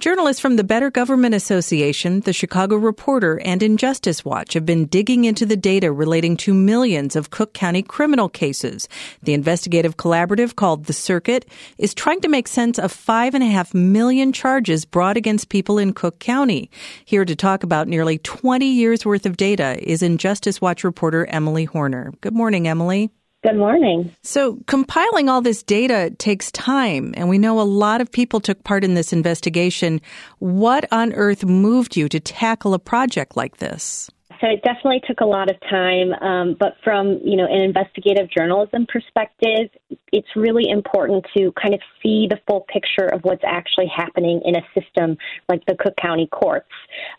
Journalists from the Better Government Association, the Chicago Reporter, and Injustice Watch have been digging into the data relating to millions of Cook County criminal cases. The investigative collaborative called The Circuit is trying to make sense of five and a half million charges brought against people in Cook County. Here to talk about nearly 20 years worth of data is Injustice Watch reporter Emily Hoerner. Good morning, Emily. Good morning. So, compiling all this data takes time, and we know a lot of people took part in this investigation. What on earth moved you to tackle a project like this? So it definitely took a lot of time, um, but from you know an investigative journalism perspective, it's really important to kind of see the full picture of what's actually happening in a system like the Cook County courts.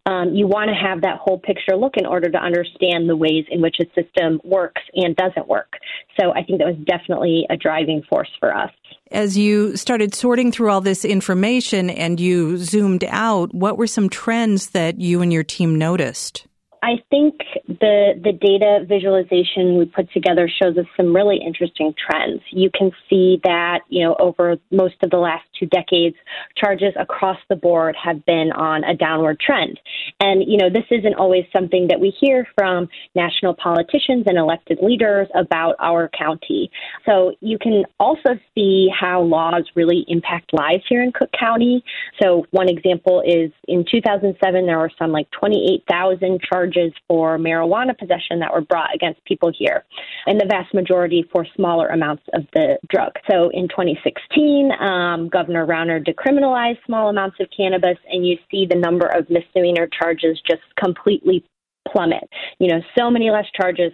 Um, you want to have that whole picture look in order to understand the ways in which a system works and doesn't work. So I think that was definitely a driving force for us. As you started sorting through all this information and you zoomed out, what were some trends that you and your team noticed? I think the the data visualization we put together shows us some really interesting trends. You can see that you know over most of the last two decades, charges across the board have been on a downward trend, and you know this isn't always something that we hear from national politicians and elected leaders about our county. So you can also see how laws really impact lives here in Cook County. So one example is in 2007 there were some like 28,000 charges charges for marijuana possession that were brought against people here, and the vast majority for smaller amounts of the drug. So in 2016, um, Governor Rauner decriminalized small amounts of cannabis, and you see the number of misdemeanor charges just completely plummet. You know, so many less charges,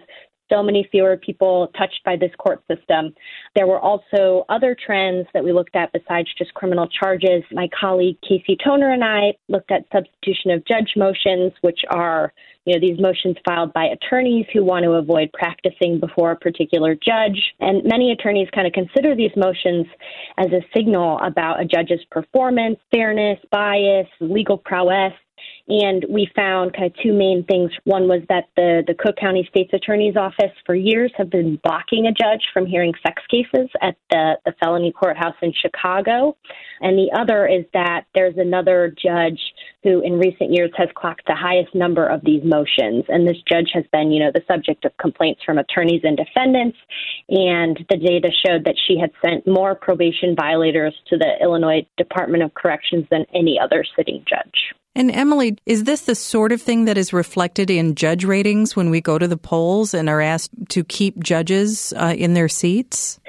so many fewer people touched by this court system. There were also other trends that we looked at besides just criminal charges. My colleague Casey Toner and I looked at substitution of judge motions, which are you know these motions filed by attorneys who want to avoid practicing before a particular judge. And many attorneys kind of consider these motions as a signal about a judge's performance, fairness, bias, legal prowess. And we found kind of two main things. One was that the, the Cook County State's Attorney's Office for years have been blocking a judge from hearing sex cases at the, the felony courthouse in Chicago. And the other is that there's another judge who in recent years has clocked the highest number of these motions. And this judge has been, you know, the subject of complaints from attorneys and defendants. And the data showed that she had sent more probation violators to the Illinois Department of Corrections than any other sitting judge. And Emily, is this the sort of thing that is reflected in judge ratings when we go to the polls and are asked to keep judges uh, in their seats?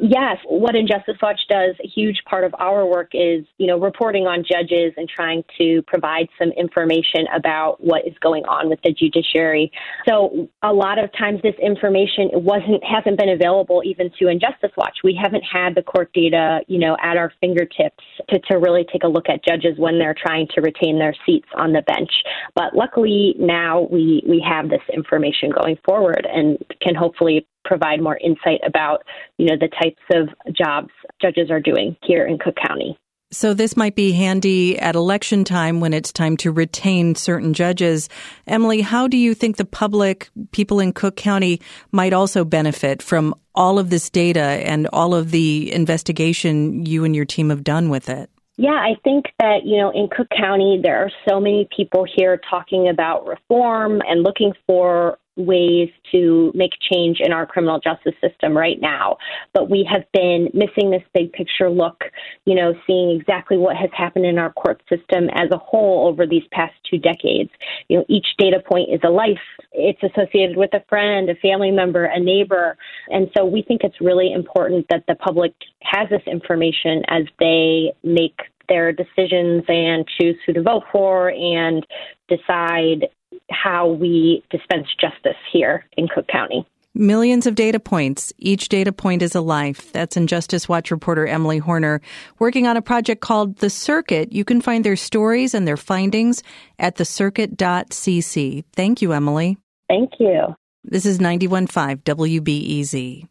Yes, what Injustice Watch does, a huge part of our work is, you know, reporting on judges and trying to provide some information about what is going on with the judiciary. So a lot of times this information wasn't hasn't been available even to Injustice Watch. We haven't had the court data, you know, at our fingertips to, to really take a look at judges when they're trying to retain their seats on the bench. But luckily now we we have this information going forward and can hopefully provide more insight about, you know, the types of jobs judges are doing here in Cook County. So this might be handy at election time when it's time to retain certain judges. Emily, how do you think the public, people in Cook County might also benefit from all of this data and all of the investigation you and your team have done with it? Yeah, I think that, you know, in Cook County, there are so many people here talking about reform and looking for ways to make change in our criminal justice system right now. But we have been missing this big picture look, you know, seeing exactly what has happened in our court system as a whole over these past two decades. You know, each data point is a life. It's associated with a friend, a family member, a neighbor. And so we think it's really important that the public has this information as they make their decisions and choose who to vote for and decide how we dispense justice here in Cook County. Millions of data points. Each data point is a life. That's Injustice Watch reporter Emily Hoerner working on a project called The Circuit. You can find their stories and their findings at thecircuit.cc. Thank you, Emily. Thank you. This is 91.5 WBEZ.